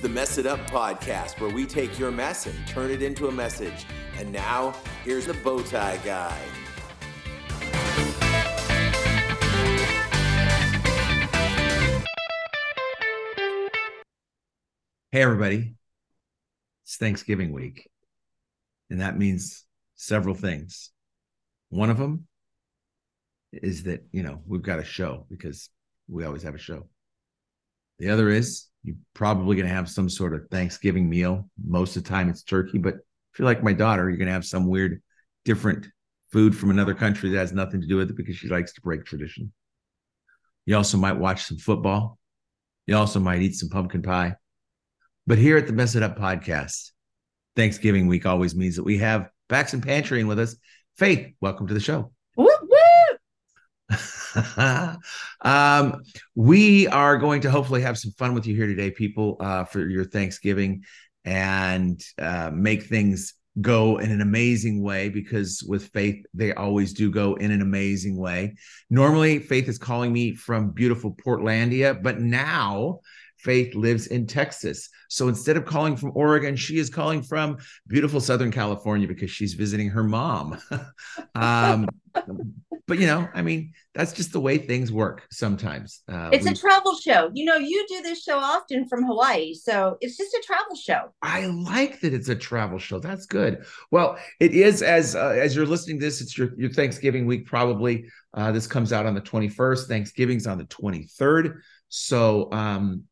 the Mess It Up podcast, where we take your mess and turn it into a message. And now, here's the Bowtie Guy. Hey, everybody. It's Thanksgiving week. And that means several things. One of them is that, you know, we've got a show because we always have a show. The other is you're probably going to have some sort of Thanksgiving meal. Most of the time it's turkey, but if you're like my daughter, you're going to have some weird, different food from another country that has nothing to do with it because she likes to break tradition. You also might watch some football. You also might eat some pumpkin pie. But here at the Mess It Up podcast, Thanksgiving week always means that we have Paxton Pantry in with us. Faith, welcome to the show. um, we are going to hopefully have some fun with you here today, people, uh, for your Thanksgiving and uh, make things go in an amazing way because with faith they always do go in an amazing way. Normally faith is calling me from beautiful portlandia but now Faith lives in Texas. So instead of calling from Oregon, she is calling from beautiful Southern California because she's visiting her mom. um, but you know, I mean, that's just the way things work sometimes. Uh, it's we, a travel show. You know, you do this show often from Hawaii, so it's just a travel show. I like that it's a travel show. That's good. Well, it is as uh, as you're listening to this, it's your your Thanksgiving week probably. Uh, this comes out on the 21st. Thanksgiving's on the 23rd. So um,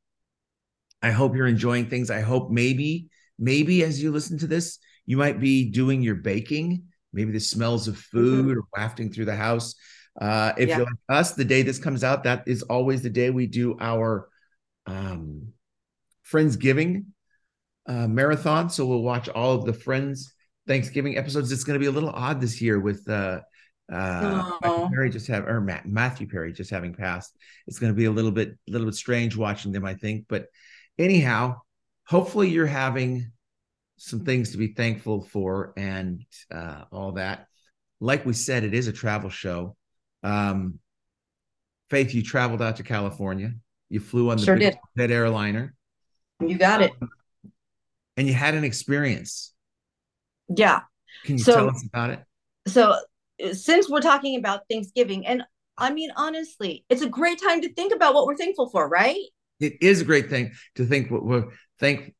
I hope you're enjoying things. I hope maybe, maybe as you listen to this, you might be doing your baking. Maybe the smells of food mm-hmm. or wafting through the house. Uh, if yeah. you're like us, the day this comes out, that is always the day we do our um, Friendsgiving uh, marathon. So we'll watch all of the Friends Thanksgiving episodes. It's going to be a little odd this year with uh, uh, Perry just have or Matt, Matthew Perry just having passed. It's going to be a little bit, a little bit strange watching them, I think. But anyhow, hopefully you're having some things to be thankful for and uh, all that. Like we said, it is a travel show. Um, Faith, you traveled out to California. You flew on the sure did. that airliner. You got it. And you had an experience. Yeah. Can you so, tell us about it? So, since we're talking about Thanksgiving, and I mean, honestly, it's a great time to think about what we're thankful for, right? It is a great thing to think what we're thank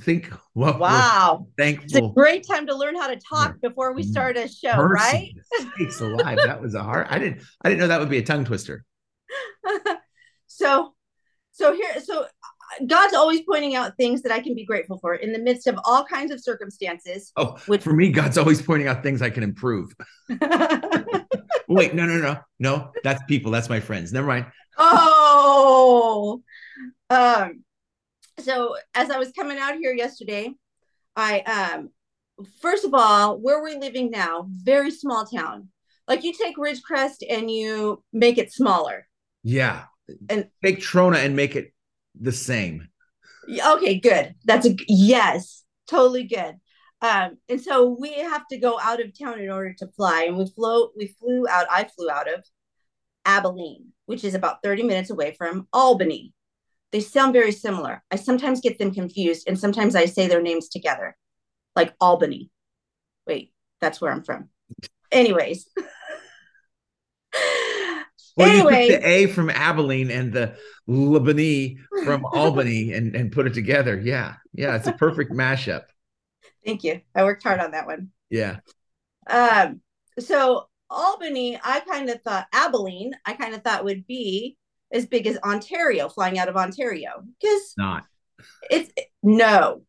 think what wow. Thankful it's a great time to learn how to talk before we start a show right? It's alive that was a hard i didn't i didn't know that would be a tongue twister. So so here so uh, god's always pointing out things that i can be grateful for in the midst of all kinds of circumstances oh which for me god's always pointing out things i can improve. Wait no no no no that's people that's my friends. Never mind. Oh um, so as I was coming out here yesterday, I um first of all, where we're living now, very small town. Like you take Ridgecrest and you make it smaller. Yeah. And take Trona and make it the same. Okay, good. That's a yes, totally good. Um, and so we have to go out of town in order to fly. And we flew, we flew out, I flew out of Abilene, which is about 30 minutes away from Albany. They sound very similar. I sometimes get them confused, and sometimes I say their names together, like Albany. Wait, that's where I'm from. Anyways. Well, anyway, you took the A from Abilene and the Lebany from Albany and, and put it together. Yeah. Yeah. It's a perfect mashup. Thank you. I worked hard on that one. Yeah. Um, so Albany, I kind of thought Abilene, I kind of thought would be as big as Ontario, flying out of Ontario. Because not. It's no,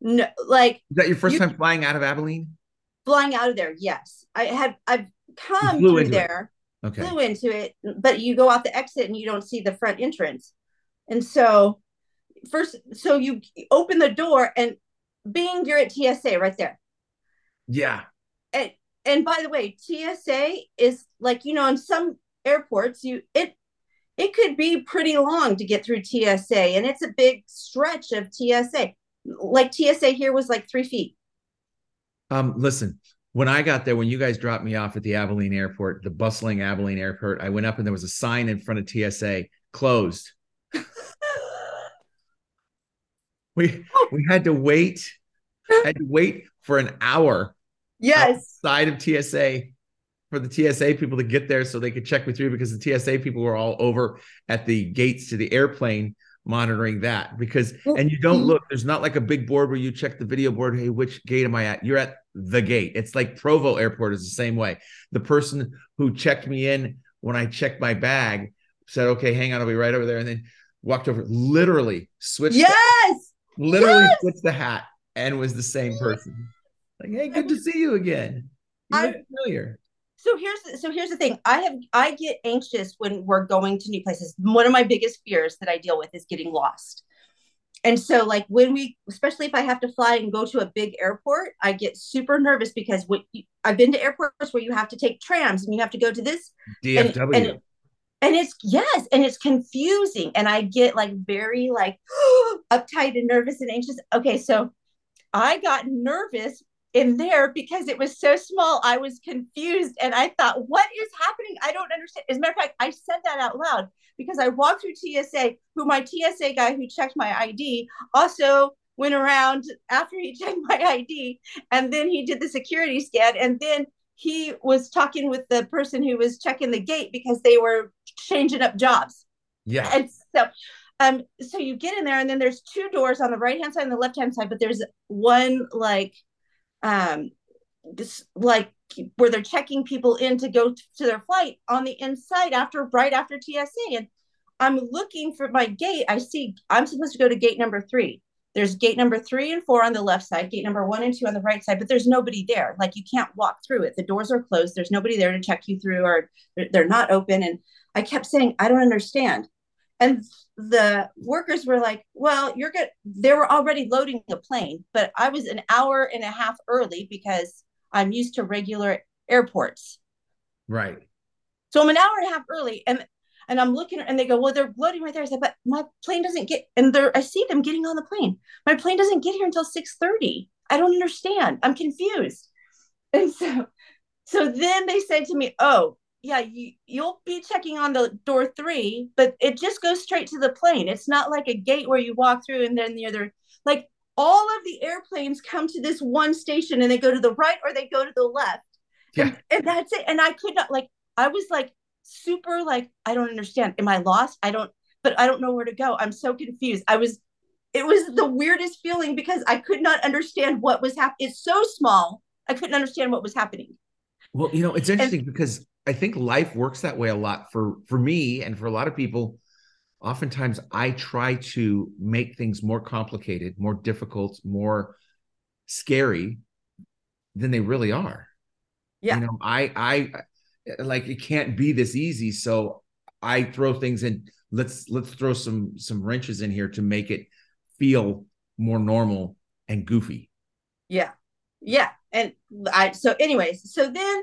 no. Like is that your first you, time flying out of Abilene? Flying out of there, yes. I had I've come through there, it. okay. flew into it, but you go out the exit and you don't see the front entrance. And so first, so you open the door and being you're at TSA right there. Yeah. And and by the way, TSA is like you know in some airports you it it could be pretty long to get through TSA, and it's a big stretch of TSA. Like TSA here was like three feet. Um, listen, when I got there, when you guys dropped me off at the Abilene airport, the bustling Abilene airport, I went up and there was a sign in front of TSA closed. We we had to wait. had to wait for an hour Yes. outside of TSA for the TSA people to get there so they could check me through because the TSA people were all over at the gates to the airplane monitoring that because and you don't look there's not like a big board where you check the video board hey which gate am i at? You're at the gate. It's like provo airport is the same way. The person who checked me in when i checked my bag said okay hang on i'll be right over there. And then walked over literally switched Yes. literally Yes! switched the hat and was the same person. Like hey good to see you again. You familiar So here's so here's the thing. I have I get anxious when we're going to new places. One of my biggest fears that I deal with is getting lost. And so like when we especially if I have to fly and go to a big airport, I get super nervous because what I've been to airports where you have to take trams and you have to go to this dfw and, and it's yes and it's confusing and i get like very like uptight and nervous and anxious okay so i got nervous in there because it was so small i was confused and i thought what is happening? I don't understand. As a matter of fact i said that out loud because i walked through tsa who my tsa guy who checked my id also went around after he checked my id and then he did the security scan and then he was talking with the person who was checking the gate because they were changing up jobs. yeah. And so um so you get in there and then there's two doors on the right hand side and the left hand side, but there's one like um this like where they're checking people in to go to their flight on the inside after right after TSA. And I'm looking for my gate. I see I'm supposed to go to gate number three. There's gate number three and four on the left side, gate number one and two on the right side, but there's nobody there. Like you can't walk through it. The doors are closed. There's nobody there to check you through, or they're not open. And I kept saying, I don't understand. And the workers were like, Well, you're good. They were already loading the plane, but I was an hour and a half early because I'm used to regular airports. right So I'm an hour and a half early, and and I'm looking, and they go, "Well, they're loading right there." I said, "But my plane doesn't get," and they're I see them getting on the plane. My plane doesn't get here until six thirty. I don't understand. I'm confused. And so, so then they said to me, "Oh, yeah, you you'll be checking on the door three, but it just goes straight to the plane. It's not like a gate where you walk through and then the other like." All of the airplanes come to this one station and they go to the right or they go to the left. Yeah. And, and that's it. And I could not like I was like super like I don't understand. Am I lost? I don't but I don't know where to go. I'm so confused. I was it was the weirdest feeling because I could not understand what was happening. It's so small. I couldn't understand what was happening. Well, you know, it's interesting because I think life works that way a lot for for me and for a lot of people. Oftentimes, I try to make things more complicated, more difficult, more scary than they really are. Yeah. You know, I I like it can't be this easy, so I throw things in. Let's let's throw some some wrenches in here to make it feel more normal and goofy. Yeah. Yeah. And I so anyways, so then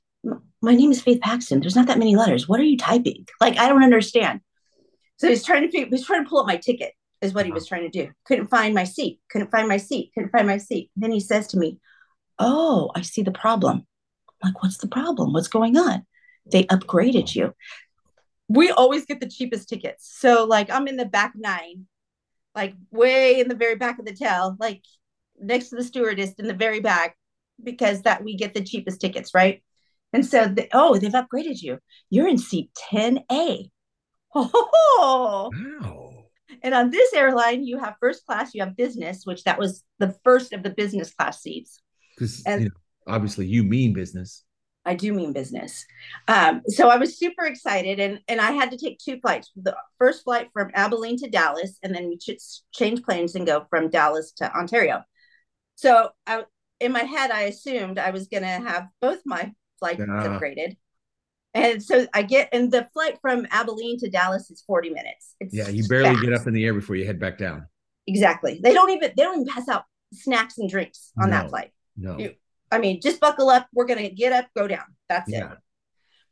My name is Faith Paxton. There's not that many letters. What are you typing? Like, I don't understand. So he's trying to he's trying to pull up my ticket, is what he was trying to do. Couldn't find my seat. Couldn't find my seat. Couldn't find my seat. then he says to me, Oh, I see the problem. I'm like, what's the problem? What's going on? They upgraded you. We always get the cheapest tickets. So, like, I'm in the back nine, like way in the very back of the tail, like next to the stewardess in the very back, because that we get the cheapest tickets, right? And so, the, oh, they've upgraded you. You're in seat 10A. Oh, Wow. and on this airline, you have first class, you have business, which that was the first of the business class seats. Because you know, obviously you mean business. I do mean business. Um, so I was super excited, and and I had to take two flights. The first flight from Abilene to Dallas, and then we ch- change planes and go from Dallas to Ontario. So I, in my head, I assumed I was going to have both my flights Yeah. upgraded. And so I get, and the flight from Abilene to Dallas is 40 minutes. It's Yeah, you barely fast. get up in the air before you head back down. exactly. They don't even they don't even pass out snacks and drinks on No. that flight. No. You- I mean, just buckle up. We're gonna get up, go down. That's Yeah. it.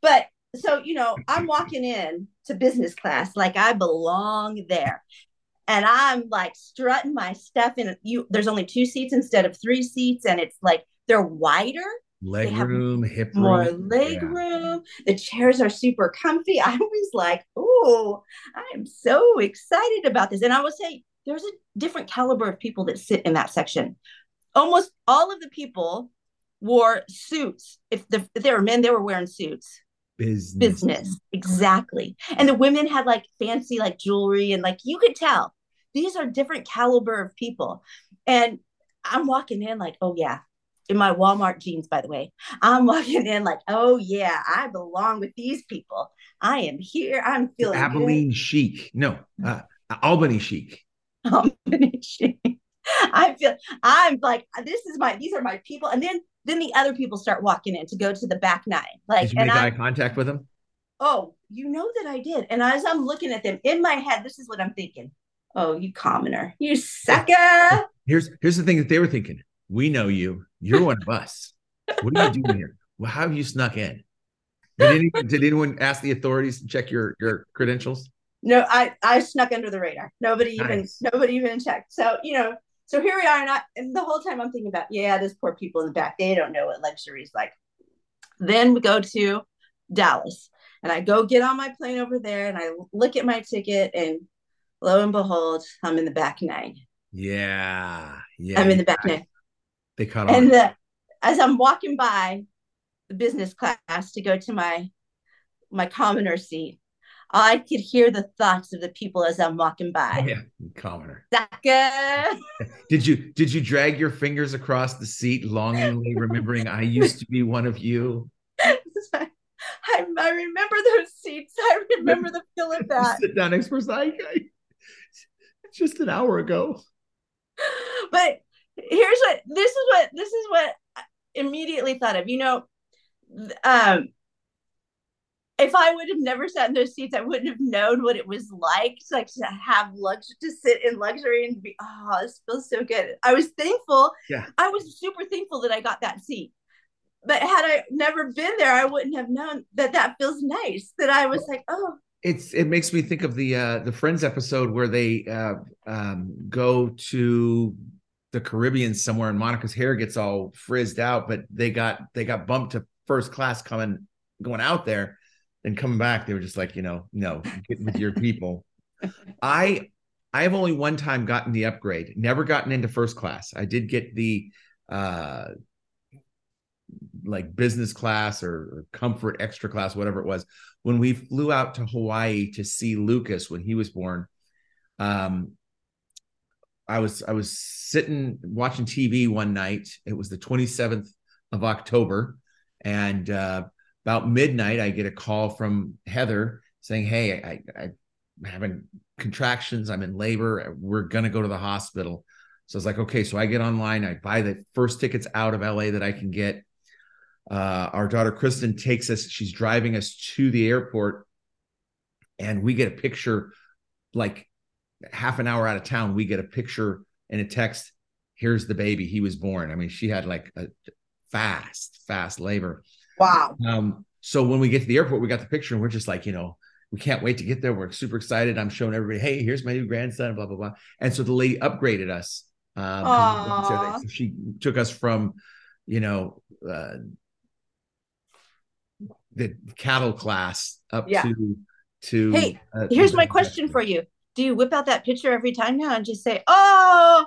But so you know, I'm walking in to business class like I belong there. And I'm like strutting my stuff in you there's only two seats instead of three seats, and it's like they're wider, Leg room, hip more room. leg Yeah. room. The chairs are super comfy. I was like, oh, I am so excited about this. And I will say there's a different caliber of people that sit in that section. Almost all of the people wore suits. If, the, if they were men, they were wearing suits. Business. Business. Mm-hmm. Exactly. And the women had like fancy like jewelry and like you could tell these are different caliber of people. And I'm walking in like, oh yeah, in my Walmart jeans, by the way. I'm walking in like, oh yeah, I belong with these people. I am here. I'm feeling good. Abilene chic. No, uh, Albany chic. combination. I feel I'm like this is my these are my people, and then then the other people start walking in to go to the back nine. Like, Did you and make I eye contact with them? oh, you know that I did. And as I'm looking at them in my head, this is what I'm thinking. Oh, you commoner, you sucker. Here's here's the thing that they were thinking. We know you. You're one of us. What are you doing here? Well, how have you snuck in? Did anyone, did anyone ask the authorities to check your your credentials? no, I I snuck under the radar. Nobody even nobody even checked. So you know, so here we are, and I and the whole time I'm thinking about, yeah, those poor people in the back, they don't know what luxury is like. Then we go to Dallas, and I go get on my plane over there, and I look at my ticket, and lo and behold, I'm in the back nine. Yeah, yeah. I'm in the back nine. They cut off. And the, as I'm walking by the business class to go to my my commoner seat, I could hear the thoughts of the people as I'm walking by. Oh, yeah, commoner. Sucker. Did you did you drag your fingers across the seat longingly, remembering I used to be one of you? I, I remember those seats. I remember the feel of that. Sit down next person. I, I, just an hour ago. But here's what this is what this is what I immediately thought of. You know, um, if I would have never sat in those seats, I wouldn't have known what it was like to like to have luxury to sit in luxury and be oh, this feels so good. I was thankful. Yeah. I was super thankful that I got that seat. But had I never been there, I wouldn't have known that that feels nice. That I was like, oh, It's it makes me think of the uh the Friends episode where they uh um go to the Caribbean somewhere and Monica's hair gets all frizzed out, but they got they got bumped to first class coming going out there and coming back. They were just like, you know, no, get with your people. I I have only one time gotten the upgrade, never gotten into first class. I did get the uh like business class or, or comfort extra class, whatever it was. When we flew out to Hawaii to see Lucas when he was born, um, I was I was sitting watching TV one night. It was the 27th of October, and uh, about midnight, I get a call from Heather saying, "Hey, I, I, I'm having contractions. I'm in labor. We're gonna go to the hospital." So I was like, "Okay." So I get online. I buy the first tickets out of LA that I can get. Uh, our daughter Kristen takes us. She's driving us to the airport, and we get a picture, like half an hour out of town. We get a picture and a text. Here's the baby. He was born. I mean, she had like a fast, fast labor. wow. Um, so when we get to the airport, we got the picture, and we're just like, you know, we can't wait to get there. We're super excited. I'm showing everybody, hey, here's my new grandson, blah blah blah. And so the lady upgraded us. Um, 'cause we- Aw. so she took us from, you know, uh, the cattle class up Yeah. to to. Hey, uh, Here's my question for you. Do you whip out that picture every time now and just say, "Oh,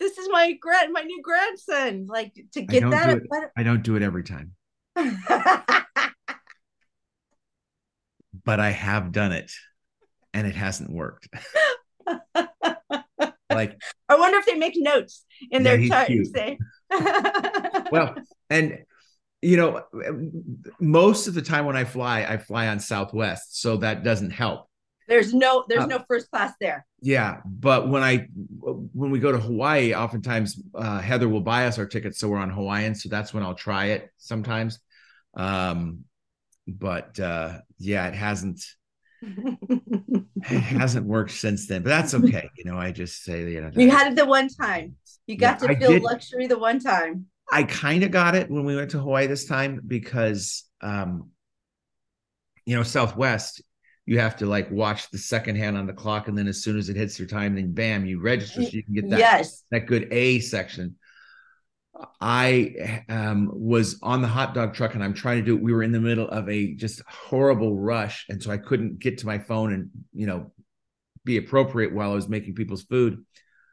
this is my grand, my new grandson"? Like to get don't that. do I don't do it every time, but I have done it, and it hasn't worked. like I wonder if they make notes in Yeah, their chart cute. Eh? say, well and you know most of the time when i fly i fly on southwest so that doesn't help "There's no, there's Uh, no first class there." yeah but when i when we go to hawaii oftentimes uh, heather will buy us our tickets so we're on hawaiian so that's when i'll try it sometimes um but uh yeah it hasn't it hasn't worked since then, but that's okay. You know, I just say you know you had it the one time. You got Yeah, to feel luxury the one time. I kind of got it when we went to Hawaii this time because, um, you know, Southwest, you have to like watch the second hand on the clock, and then as soon as it hits your time, then bam, you register so you can get that Yes. that good A section. I um, was on the hot dog truck and I'm trying to do it. We were in the middle of a just horrible rush. And so I couldn't get to my phone and, you know, be appropriate while I was making people's food.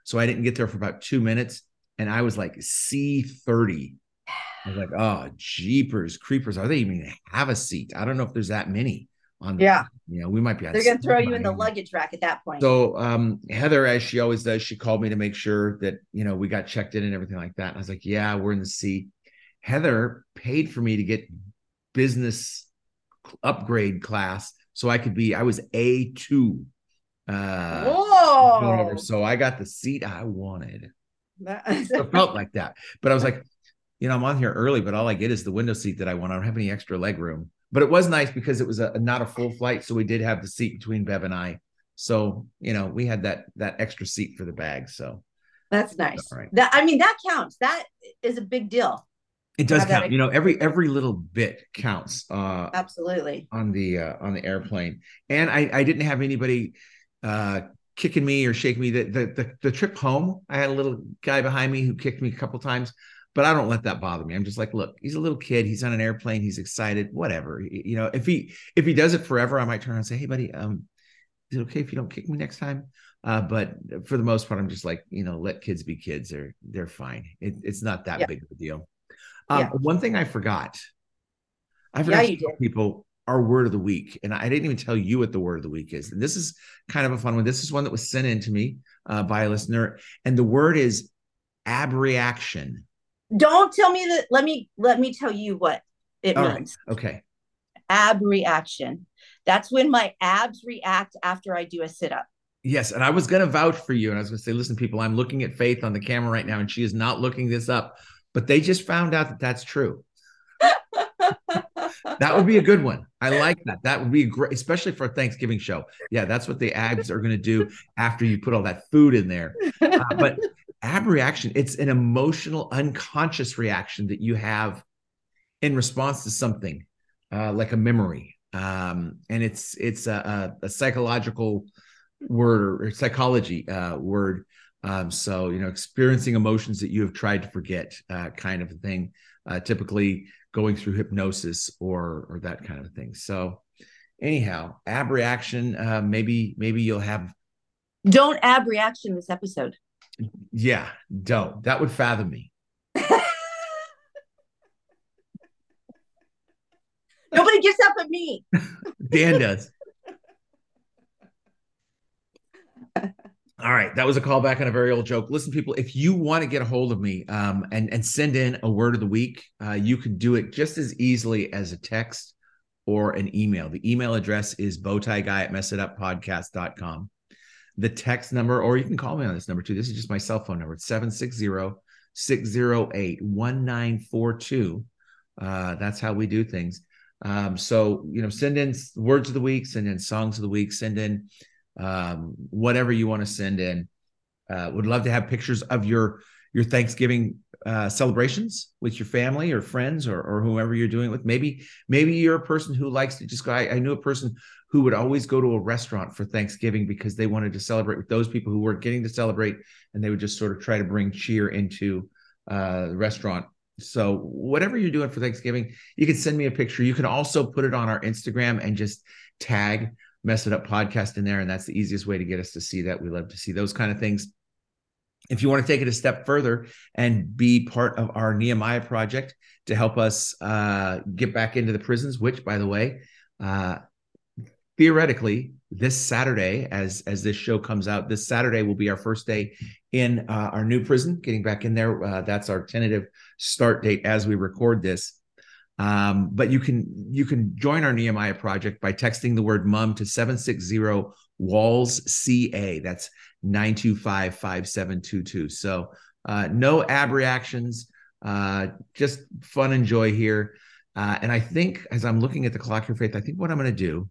So I didn't get there for about two minutes. And I was like C30. I was like, oh, jeepers, creepers. Are they even have a seat? I don't know if there's that many on the, Yeah. you know, we might be. They're going to throw you in the luggage rack at that point. So um, Heather, as she always does, she called me to make sure that you know we got checked in and everything like that. And I was like, "Yeah, we're in the seat." Heather paid for me to get business upgrade class, so I could be. I was A two. Uh, whatever. Whoa. So I got the seat I wanted. It felt like that, but I was like, you know, I'm on here early, but all I get is the window seat that I want. I don't have any extra leg room. But it was nice because it was a not a full flight, so we did have the seat between Bev and I. So you know, we had that that extra seat for the bag. So That's nice. Right. That I mean, that counts. That is a big deal. it does that count. You know, every every little bit counts uh, Absolutely. on the uh, on the airplane. And I I didn't have anybody uh, kicking me or shaking me. The, the the the trip home, I had a little guy behind me who kicked me a couple times. But I don't let that bother me. I'm just like, look, he's a little kid. He's on an airplane. He's excited. Whatever. You know, if he if he does it forever, I might turn around and say, hey, buddy, um, is it okay if you don't kick me next time? Uh, but for the most part, I'm just like, you know, let kids be kids. They're they're fine. It, it's not that Yeah. big of a deal. Um, Yeah. One thing I forgot. I Yeah, forgot to tell people our word of the week, and I didn't even tell you what the word of the week is. And this is kind of a fun one. This is one that was sent in to me uh, by a listener, and the word is abreaction. Don't tell me that. Let me let me tell you what it All right. means. Okay. Ab reaction. That's when my abs react after I do a sit up. Yes, and I was going to vouch for you, and I was going to say, listen, people, I'm looking at Faith on the camera right now, and she is not looking this up, but they just found out that that's true. That would be a good one. I like that. That would be great, especially for a Thanksgiving show. Yeah, that's what the abs are going to do after you put all that food in there. Uh, but ab reaction, it's an emotional, unconscious reaction that you have in response to something, uh, like a memory. Um, and it's it's a, a, a psychological word or, psychology uh, word. Um, so you know, experiencing emotions that you have tried to forget, uh, kind of a thing. Uh, typically going through hypnosis or or that kind of thing. So anyhow, ab reaction. Uh, maybe maybe you'll have Don't ab reaction this episode. Yeah. Don't that would fathom me. Nobody gets up at me. Dan does. All right, that was a callback on a very old joke. Listen, people, if you want to get a hold of me um, and and send in a word of the week, uh, you can do it just as easily as a text or an email. The email address is bowtie guy at messituppodcast.com. The text number, or you can call me on this number too. This is just my cell phone number. It's 760 608 1942. Uh, That's how we do things. Um, so you know, send in words of the week, send in songs of the week, send in um, whatever you want to send in. Uh, would love to have pictures of your your Thanksgiving uh, celebrations with your family or friends or or whoever you're doing it with. Maybe maybe you're a person who likes to just go. I, I knew a person who would always go to a restaurant for Thanksgiving because they wanted to celebrate with those people who weren't getting to celebrate, and they would just sort of try to bring cheer into uh, the restaurant so whatever you're doing for Thanksgiving, you can send me a picture. You can also put it on our Instagram and just tag Mess It Up Podcast in there. And that's the easiest way to get us to see that. We love to see those kind of things. If you want to take it a step further and be part of our Nehemiah project to help us uh, get back into the prisons, which, by the way, uh, theoretically, this Saturday, as as this show comes out, this Saturday will be our first day in uh, our new prison, getting back in there. Uh, that's our tentative start date as we record this. Um, but you can you can join our Nehemiah project by texting the word mum to 760 walls CA. That's 925 5722. So uh, no ab reactions, uh, just fun and joy here. Uh, and I think as I'm looking at the clock here, Faith, I think what I'm going to do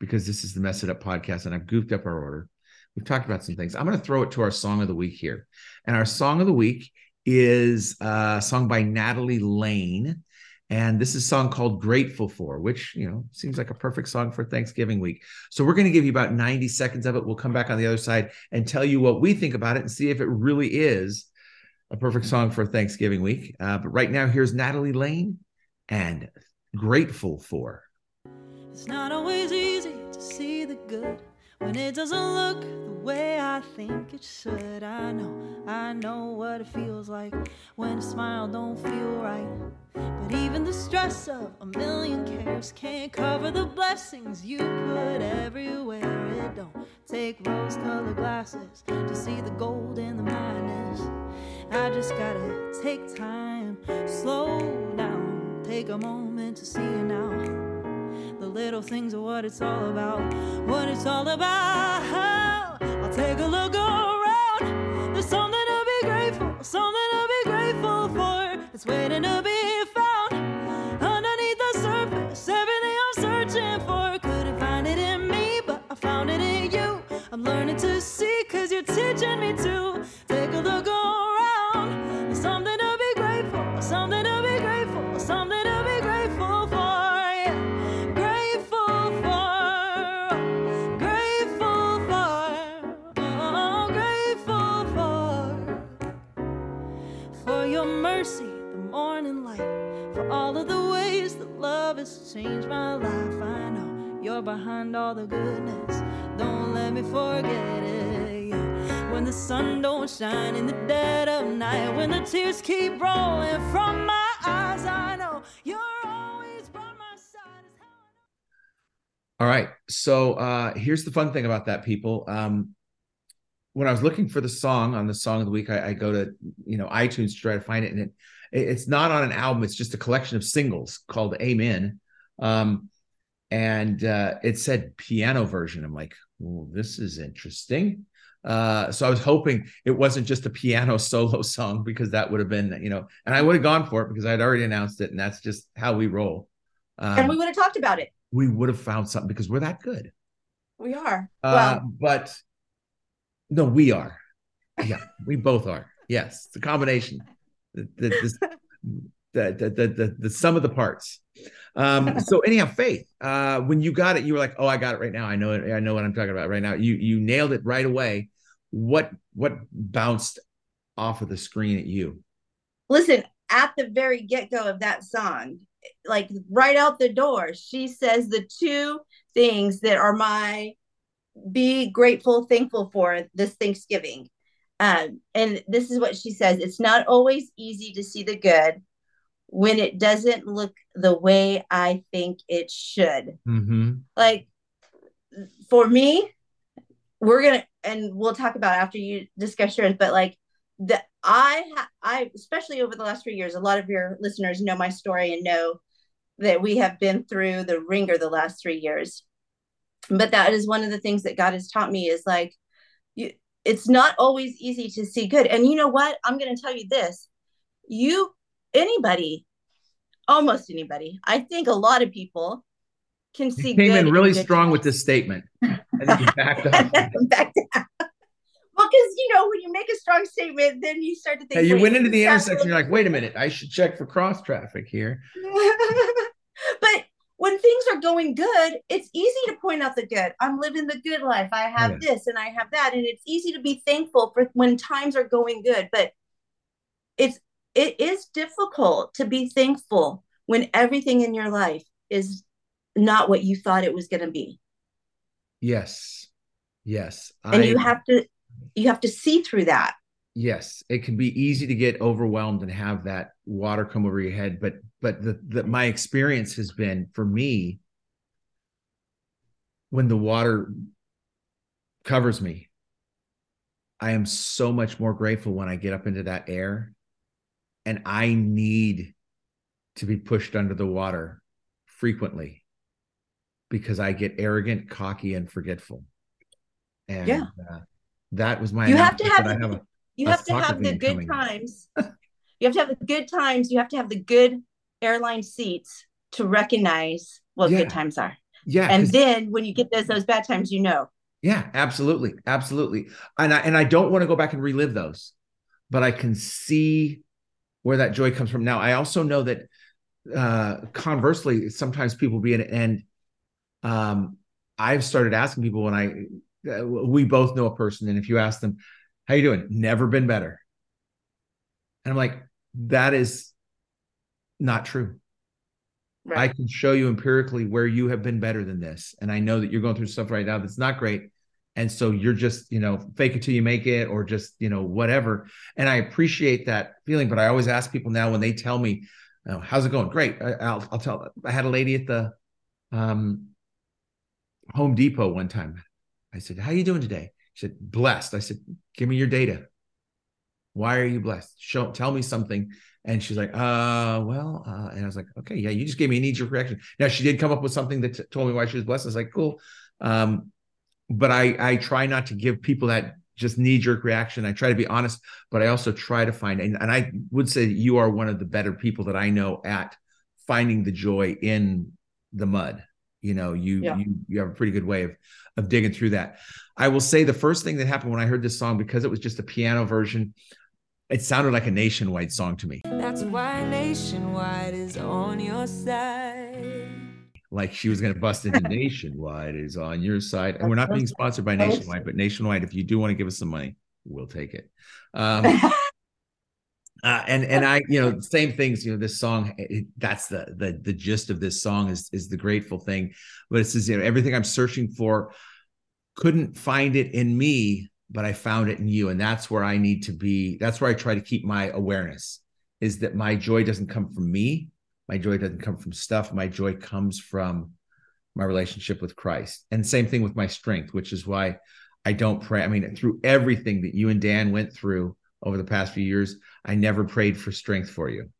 because this is the Mess It Up podcast and I've goofed up our order. We've talked about some things. I'm going to throw it to our song of the week here. And our song of the week is a song by Natalie Lane. And this is a song called Grateful For, which, you know, seems like a perfect song for Thanksgiving week. So we're going to give you about 90 seconds of it. We'll come back on the other side and tell you what we think about it and see if it really is a perfect song for Thanksgiving week. Uh, but right now, here's Natalie Lane and Grateful For. It's not always easy to see the good when it doesn't look the way I think it should. I know, I know what it feels like when a smile don't feel right. But even the stress of a million cares can't cover the blessings you put everywhere. It don't take rose colored glasses to see the gold in the madness. I just gotta take time, slow down, take a moment to see it now. The little things are what it's all about. What it's all about. I'll take a look around. There's something to be grateful, something to be grateful for. It's waiting to be found underneath the surface. Everything I'm searching for. Couldn't find it in me, but I found it in you. I'm learning to see, cause you're you're behind all the goodness. Don't let me forget it. yeah. When the sun don't shine in the dead of night, when the tears keep rolling from my eyes, I know you're always by my side. All right. So uh here's the fun thing about that, people. Um when I was looking for the song on the song of the week, I, I go to you know iTunes to try to find it, and it it's not on an album. It's just a collection of singles called Amen. Um, and uh, it said piano version. I'm like, well, this is interesting. Uh, so I was hoping it wasn't just a piano solo song because that would have been, you know, and I would have gone for it because I'd already announced it, and that's just how we roll. Um, and we would have talked about it. we would have found something because we're that good. We are. Uh, well, but no, we are. Yeah, we both are. Yes, it's a combination. The the the, the, the, the, the sum of the parts. Um, so anyhow, Faith, uh, when you got it, you were like, "Oh, I got it right now. I know it. I know what I'm talking about right now." You you nailed it right away. What what bounced off of the screen at you? listen, at the very get go of that song, like right out the door, she says the two things that are my be grateful, thankful for this Thanksgiving. Um, and this is what she says it's not always easy to see the good when it doesn't look the way I think it should. Mm-hmm. Like for me, we're gonna and we'll talk about after you discuss yours, but like the I I especially over the last three years, a lot of your listeners know my story and know that we have been through the ringer the last three years. But that is one of the things that God has taught me is like you it's not always easy to see good. And you know what? I'm gonna tell you this. You anybody, almost anybody, I think a lot of people can see You came in really strong with this statement. I think you backed up. back down. Well, because you know, when you make a strong statement, then you start to think. Hey, you went into the intersection. You're like, wait a minute, I should check for cross traffic here. but when things are going good, it's easy to point out the good. I'm living the good life. I have Yeah. this and I have that, and it's easy to be thankful for when times are going good. But it's it is difficult to be thankful when everything in your life is not what you thought it was going to be, Yes, yes, and I- you have to you have to see through that. yes. It can be easy to get overwhelmed and have that water come over your head but but the, the my experience has been for me when the water covers me i am so much more grateful when i get up into that air and i need to be pushed under the water frequently because i get arrogant cocky and forgetful and Yeah. uh, that was my You have to have the- have a you a have to have the good times. you have to have the good times. You have to have the good airline seats to recognize what Yeah. good times are. Yeah. and then when you get those those bad times, you know. Yeah, absolutely, absolutely. And I and I don't want to go back and relive those, but I can see where that joy comes from. Now, I also know that uh conversely, sometimes people be in it, and um I've started asking people when I uh, we both know a person, and if you ask them, "How you doing?" Never been better, and I'm like, that is not true. I can show you empirically where you have been better than this. And I know that you're going through stuff right now that's not great. And so you're just, you know, fake it till you make it or just, you know, whatever. And I appreciate that feeling. But I always ask people now when they tell me, oh, how's it going? Great. I, will I'll tell. I had a lady at the um, Home Depot one time. I said, how are you doing today? She said, blessed. I said, give me your data. Why are you blessed? Show, tell me something. And she's like, uh, well, uh, and I was like, okay, yeah, you just gave me a knee jerk reaction. Now she did come up with something that t- told me why she was blessed. I was like, cool. Um, but I, I try not to give people that just knee jerk reaction. I try to be honest, but I also try to find, and, and I would say you are one of the better people that I know at finding the joy in the mud. You know, you, Yeah. you, you have a pretty good way of, of digging through that. I will say the first thing that happened when I heard this song, because it was just a piano version, it sounded like a nationwide song to me. That's why Nationwide is on your side. Like she was going to bust into Nationwide is on your side. And we're not being sponsored by Nationwide, but Nationwide, if you do want to give us some money, we'll take it. Um, uh, and and I, you know, same things. You know, this song. It, that's the the the gist of this song is is the grateful thing. But it says, you know, everything I'm searching for, couldn't find it in me, but I found it in you, and that's where I need to be. That's where I try to keep my awareness. Is that my joy doesn't come from me. My joy doesn't come from stuff. My joy comes from my relationship with Christ. And same thing with my strength, which is why I don't pray. I mean, through everything that you and Dan went through over the past few years, I never prayed for strength for you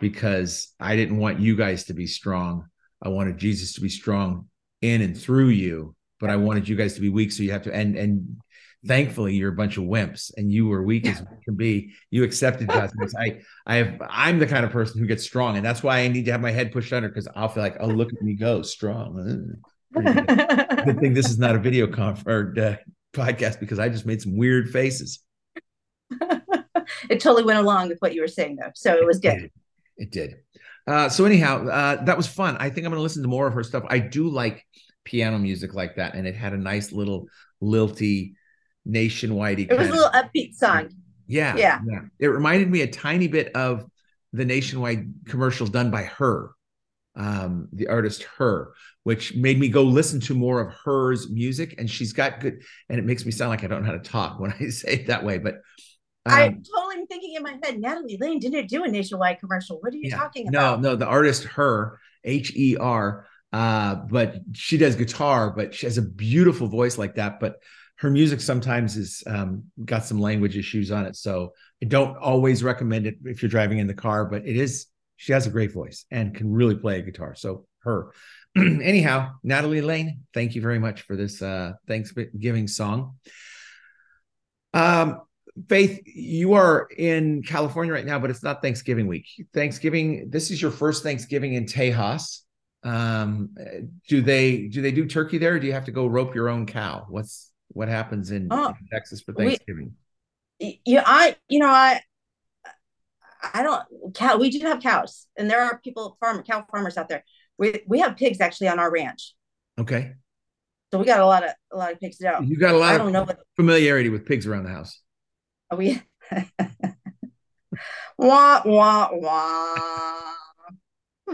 because I didn't want you guys to be strong. I wanted Jesus to be strong in and through you, but I wanted you guys to be weak. So you have to, and, and, Thankfully, you're a bunch of wimps, and you were weak as we can be. You accepted grace. I, I have, I'm the kind of person who gets strong, and that's why I need to have my head pushed under because I'll feel like, oh, look at me go, strong. Good good thing this is not a video conf or uh, podcast because I just made some weird faces. it totally went along with what you were saying though. So it was good. It did. Uh, so anyhow, uh, that was fun. I think I'm going to listen to more of her stuff. I do like piano music like that, and it had a nice little lilty, nationwide. It was a little upbeat song. yeah, yeah. yeah. It reminded me a tiny bit of the nationwide commercial done by her, um, the artist her, which made me go listen to more of her's music. And she's got good, and it makes me sound like I don't know how to talk when I say it that way, but. I'm totally thinking in my head, Natalie Lane didn't do a nationwide commercial. What are you Yeah. talking about? No, no, the artist her H E R. Uh, but she does guitar, but she has a beautiful voice like that. But her music sometimes is um, got some language issues on it, so I don't always recommend it if you're driving in the car. But it is she has a great voice and can really play a guitar. So her. Anyhow, Natalie Lane, thank you very much for this uh, Thanksgiving song. Um, Faith, you are in California right now, but it's not Thanksgiving week. Thanksgiving, this is your first Thanksgiving in Tejas. Um, do they do they do turkey there? Do you have to go rope your own cow? What's what happens in, Oh, in Texas for Thanksgiving? Yeah, I, you know, I, I don't cow. We do have cows, and there are people farm cow farmers out there. We we have pigs actually on our ranch, okay, so we got a lot of a lot of pigs to go. you got a lot I don't know what familiarity with pigs around the house. are we. wah wah wah.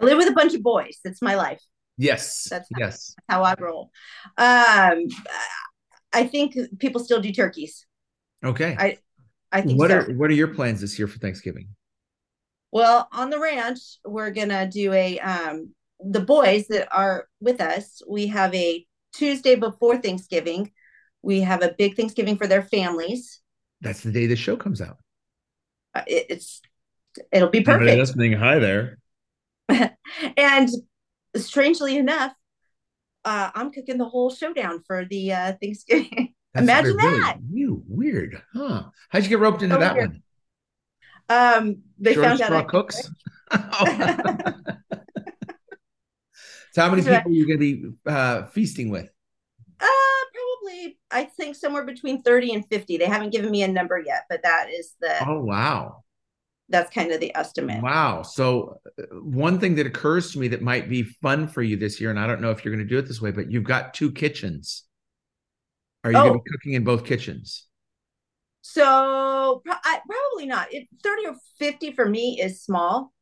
I live with a bunch of boys. That's my life. Yes, That's- yes. How I roll. Um, I think people still do turkeys. Okay. I- I think what so. are what are your plans this year for Thanksgiving? Well, on the ranch, we're gonna do a um the boys that are with us, we have a Tuesday before Thanksgiving. We have a big Thanksgiving for their families. That's the day the show comes out. Uh, it- it's it'll be perfect. Everybody perfect. listening, hi there. and strangely enough, uh, I'm cooking the whole showdown for the uh, Thanksgiving. That's Imagine that. You weird, huh? How'd you get roped into So that weird. one? Um, they Short found out I cooks. Oh. So how many So I- people are you going to be uh, feasting with? Uh, probably I think somewhere between 30 and 50. They haven't given me a number yet, but that is the Oh wow, that's kind of the estimate. wow. So uh, one thing that occurs to me that might be fun for you this year, and I don't know if you're going to do it this way, but you've got two kitchens. Are you going to Oh. be cooking in both kitchens? So pro- I, probably not. It 30 or 50 for me is small.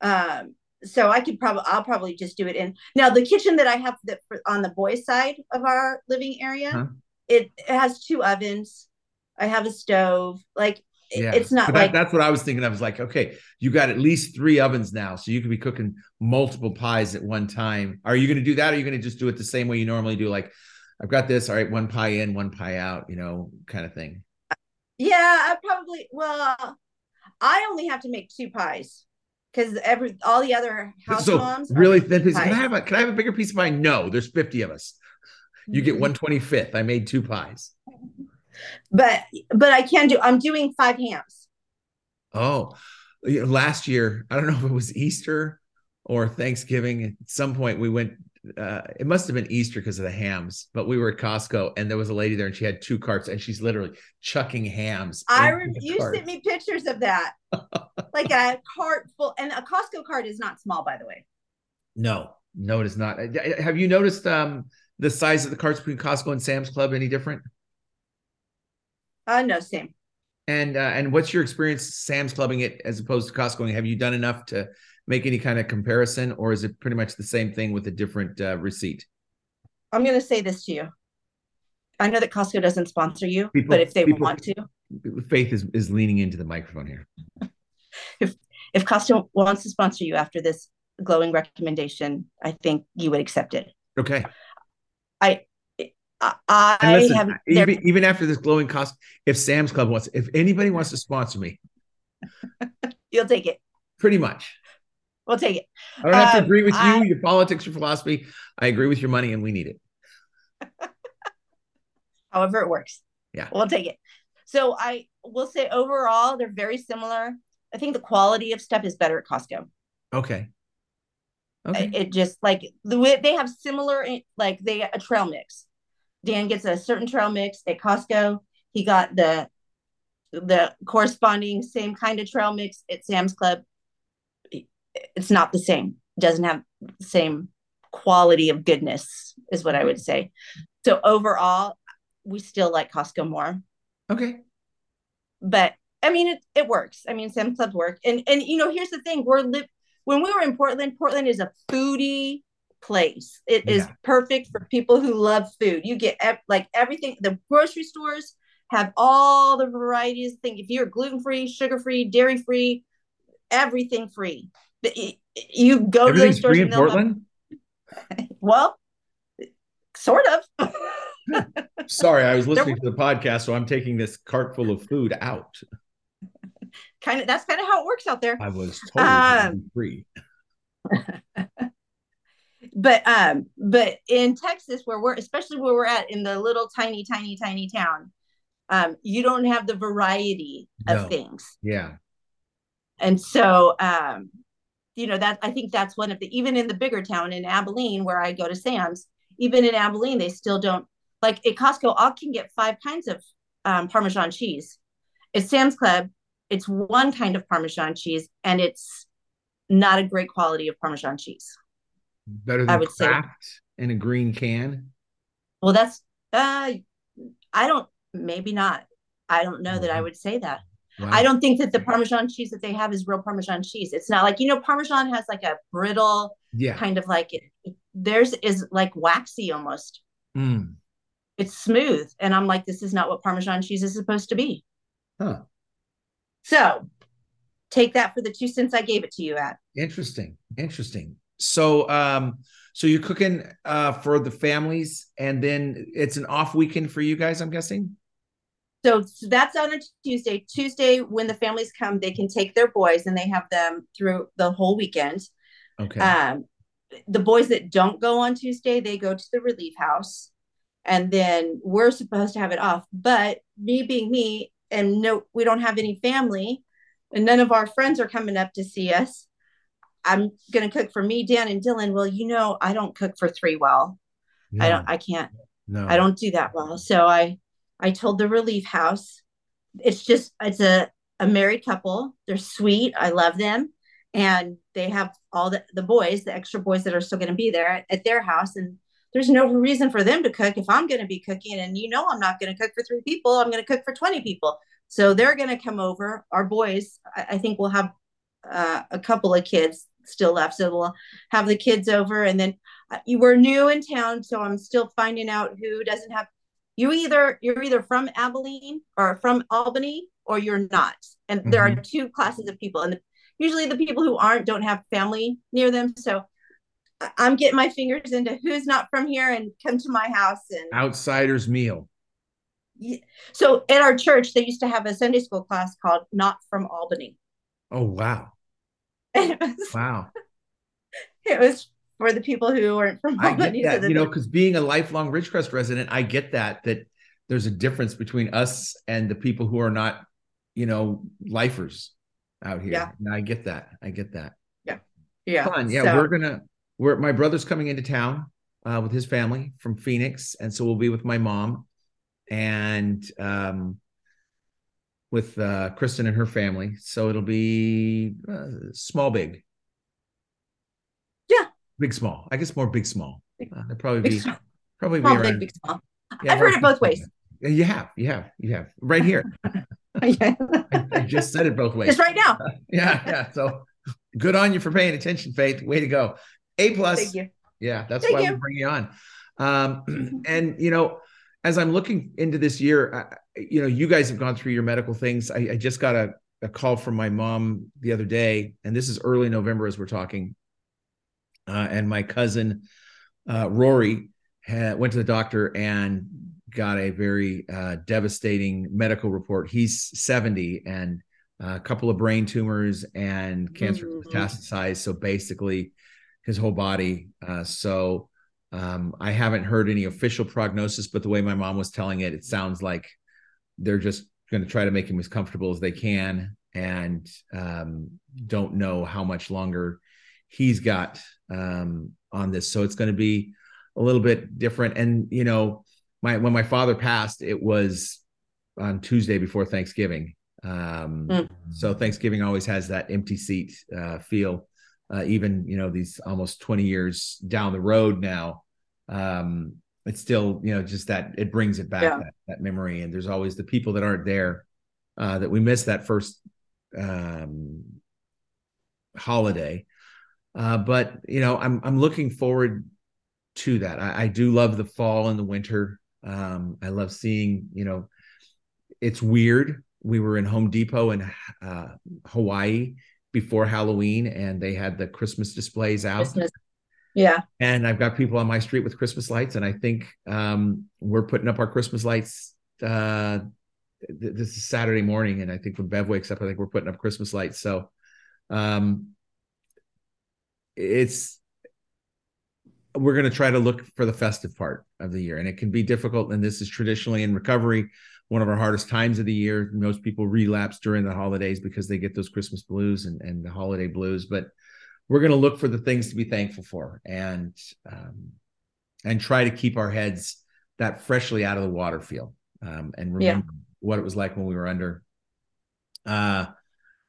Um, so I could probably I'll probably just do it in now the kitchen that I have that for, on the boys' side of our living area. Huh. It, it has two ovens. I have a stove. Like it- it's not that- like that's what I was thinking. I was like, okay, you got at least three ovens now, so you could be cooking multiple pies at one time. Are you going to do that? Or are you going to just do it the same way you normally do? Like, I've got this. All right, one pie in, one pie out. You know, kind of thing. Yeah, I probably well, I only have to make two pies because every all the other house so moms really thin piece. Can I have a Can I have a bigger piece of pie? No, there's fifty of us. You get Mhm. one twenty fifth. I made two pies. But but I can do. I'm doing five hams. Oh, last year, I don't know if it was Easter or Thanksgiving. At some point, we went. Uh, it must have been Easter because of the hams, but we were at Costco and there was a lady there and she had two carts and she's literally chucking hams. I the you carts. sent me pictures of that, like a cart full, and a Costco cart is not small, by the way. No, no, it is not. Uh, Have you noticed um, the size of the carts between Costco and Sam's Club any different? Uh, no, same. And uh, and what's your experience Sam's clubbing it as opposed to Costco? Have you done enough to make any kind of comparison, or is it pretty much the same thing with a different uh, receipt? I'm going to say this to you. I know that Costco doesn't sponsor you, People- but if they people- want to, Faith is is leaning into the microphone here. if if Costco wants to sponsor you after this glowing recommendation, I think you would accept it. Okay. I I listen, have even, even after this glowing cost, if Sam's Club wants, if anybody wants to sponsor me, you'll take it. pretty much. We'll take it. I don't have to Um, agree with you, I- your politics, your philosophy. I agree with your money, and we need it. However, it works. Yeah. We'll take it. So I will say overall, they're very similar. I think the quality of stuff is better at Costco. Okay. Okay. It just like the way they have similar, like they a trail mix. Dan gets a certain trail mix at Costco. He got the the corresponding same kind of trail mix at Sam's Club. It's not the same. Doesn't have the same quality of goodness, is what I would say. So overall, we still like Costco more. okay. But I mean, it, it works. I mean, Sam's Club work. And and you know, here's the thing: we're when we were in Portland. Portland is a foodie place. It is Yeah. perfect for people who love food. You get ev- like everything. The grocery stores have all the varieties. Think if you're gluten free, sugar free, dairy free, everything free. You go to those stores free in and they'll have- Portland. well, sort of. Sorry, I was listening to the podcast, so I'm taking this cart full of food out. kind of. That's kind of how it works out there. I was would Um, free. but um but in texas where we're especially where we're at in the little tiny tiny tiny town um you don't have the variety of No. things Yeah. and so um you know that i think that's one of the even in the bigger town in abilene where i go to sam's even in abilene they still don't like at costco i can get five kinds of um, parmesan cheese at sam's club it's one kind of parmesan cheese and it's not a great quality of parmesan cheese Better than I would say- in a green can. Well, that's uh I don't maybe not. I don't know that I Mhm. would say that. Wow. I don't think that the Parmesan cheese that they have is real Parmesan cheese. It's not like you know Parmesan has like a brittle Yeah. kind of like it, theirs is like waxy almost. Mm. It's smooth, and I'm like, this is not what Parmesan cheese is supposed to be. Huh. So take that for the two cents I gave it to you at. Interesting. Interesting. So um so you're cooking uh for the families and then it's an off weekend for you guys, I'm guessing? So, so that's on a Tuesday. Tuesday, when the families come, they can take their boys and they have them through the whole weekend. Okay. Um, the boys that don't go on Tuesday, they go to the relief house, and then we're supposed to have it off. But me being me, and no, we don't have any family, and none of our friends are coming up to see us. I'm gonna cook for me, Dan, and Dylan. Well, you know, I don't cook for three well. I don't. I can't. No, I don't do that well. So I I told the relief house. It's just it's a a married couple. They're sweet. I love them, and they have all the the boys, the extra boys that are still going to be there at, at their house, and there's no reason for them to cook if I'm going to be cooking. And you know, I'm not going to cook for three people. I'm going to cook for 20 people. So they're going to come over. Our boys, I, I think we'll have uh, a couple of kids still left. So we'll have the kids over. And then uh, you were new in town. So I'm still finding out who doesn't have. You either you're either from Abilene or from Albany or you're not. And there are two classes of people. And the, usually the people who aren't don't have family near them. So I'm getting my fingers into who's not from here and come to my house. And outsiders meal. so at our church, they used to have a Sunday school class called Not from Albany. Oh wow, And it was, wow. it was for the people who weren't from I get that, you know, because being a lifelong Ridgecrest resident, I get that that there's a difference between us and the people who are not, you know, lifers out here. Yeah. And I get that. I get that. yeah. Fun. Yeah, so- we're gonna. We're my brother's coming into town uh, with his family from Phoenix, and so we'll be with my mom and um, with uh, Kristen and her family. So it'll be uh, small, big. Yeah. big, small. I guess more big, small. Uh, probably big, be small, probably be small, around. big, big, small. yeah, I've heard it both ways. You have, you have, you have. Right here. yeah. I, I just said it both ways. Just right now. Yeah, yeah. So good on you for paying attention, Faith. Way to go. A plus. Thank you. Yeah, that's Thank why you. we bring you on. Um, and you know, as I'm looking into this year, I, you know, you guys have gone through your medical things. I, I just got a, a call from my mom the other day, and this is early November as we're talking. Uh, and my cousin uh, Rory had, went to the doctor and got a very uh, devastating medical report. He's 70 and a couple of brain tumors and cancer Mhm. metastasized. So basically, his whole body. Uh, so um, I haven't heard any official prognosis, but the way my mom was telling it, it sounds like they're just going to try to make him as comfortable as they can and um, don't know how much longer he's got um, on this. So it's going to be a little bit different. And, you know, my when my father passed, it was on Tuesday before Thanksgiving. Um, Mm. So Thanksgiving always has that empty seat uh, feel uh, even you know these almost 20 years down the road now um it's still you know just that it brings it back Yeah. that, that memory and there's always the people that aren't there uh that we miss that first um holiday uh but you know i'm i'm looking forward to that i, I do love the fall and the winter um i love seeing you know it's weird we were in home depot in uh hawaii before Halloween and they had the Christmas displays out. Christmas. Yeah. And I've got people on my street with Christmas lights. And I think um, we're putting up our Christmas lights. Uh, th- this is Saturday morning. And I think when Bev wakes up, I think we're putting up Christmas lights. So um, it's, we're going to try to look for the festive part of the year. And it can be difficult. And this is traditionally in recovery one of our hardest times of the year. Most people relapse during the holidays because they get those Christmas blues and, and the holiday blues. But we're going to look for the things to be thankful for and um, and try to keep our heads that freshly out of the water feel um, and remember what it was like when we were under. Uh,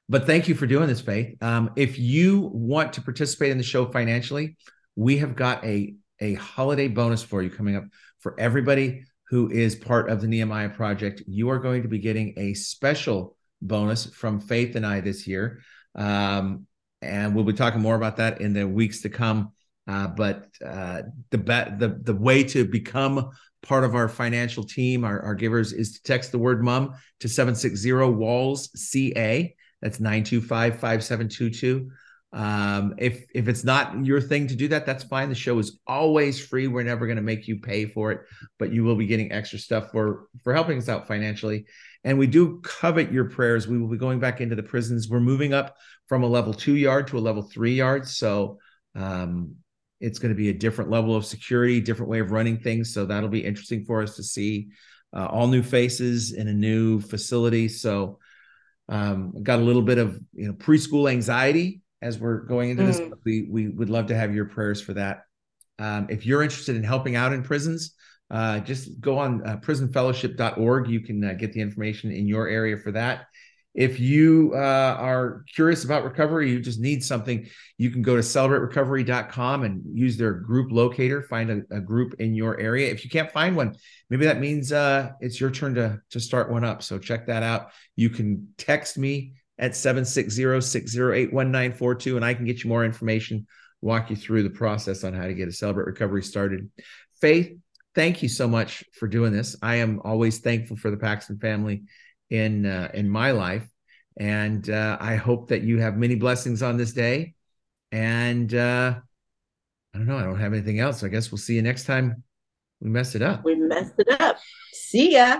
but thank you for doing this, Faith. Um, if you want to participate in the show financially, we have got a a holiday bonus for you coming up for everybody who is part of the Nehemiah Project, you are going to be getting a special bonus from Faith and I this year. Um, and we'll be talking more about that in the weeks to come. Uh, but uh, the, be- the the way to become part of our financial team, our, our givers, is to text the word "mum" to seven six zero walls ca. That's nine two five five seven two two. Um, if if it's not your thing to do that, that's fine. The show is always free. We're never going to make you pay for it, but you will be getting extra stuff for for helping us out financially. And we do covet your prayers. We will be going back into the prisons. We're moving up from a level two yard to a level three yard, so um, it's going to be a different level of security, different way of running things. So that'll be interesting for us to see uh, all new faces in a new facility. So um, got a little bit of you know preschool anxiety as we're going into this. Mm. We we would love to have your prayers for that. Um, if you're interested in helping out in prisons, uh, just go on uh, prisonfellowship.org. You can uh, get the information in your area for that. If you uh, are curious about recovery, you just need something, you can go to celebraterecovery.com and use their group locator, find a, a group in your area. If you can't find one, maybe that means uh, it's your turn to, to start one up. So check that out. You can text me at 760-608-1942 and I can get you more information, walk you through the process on how to get a Celebrate Recovery started. Faith, thank you so much for doing this. I am always thankful for the Paxton family in uh, in my life, and uh, I hope that you have many blessings on this day. And uh, I don't know, I don't have anything else. I guess we'll see you next time we mess it up. We messed it up. See ya.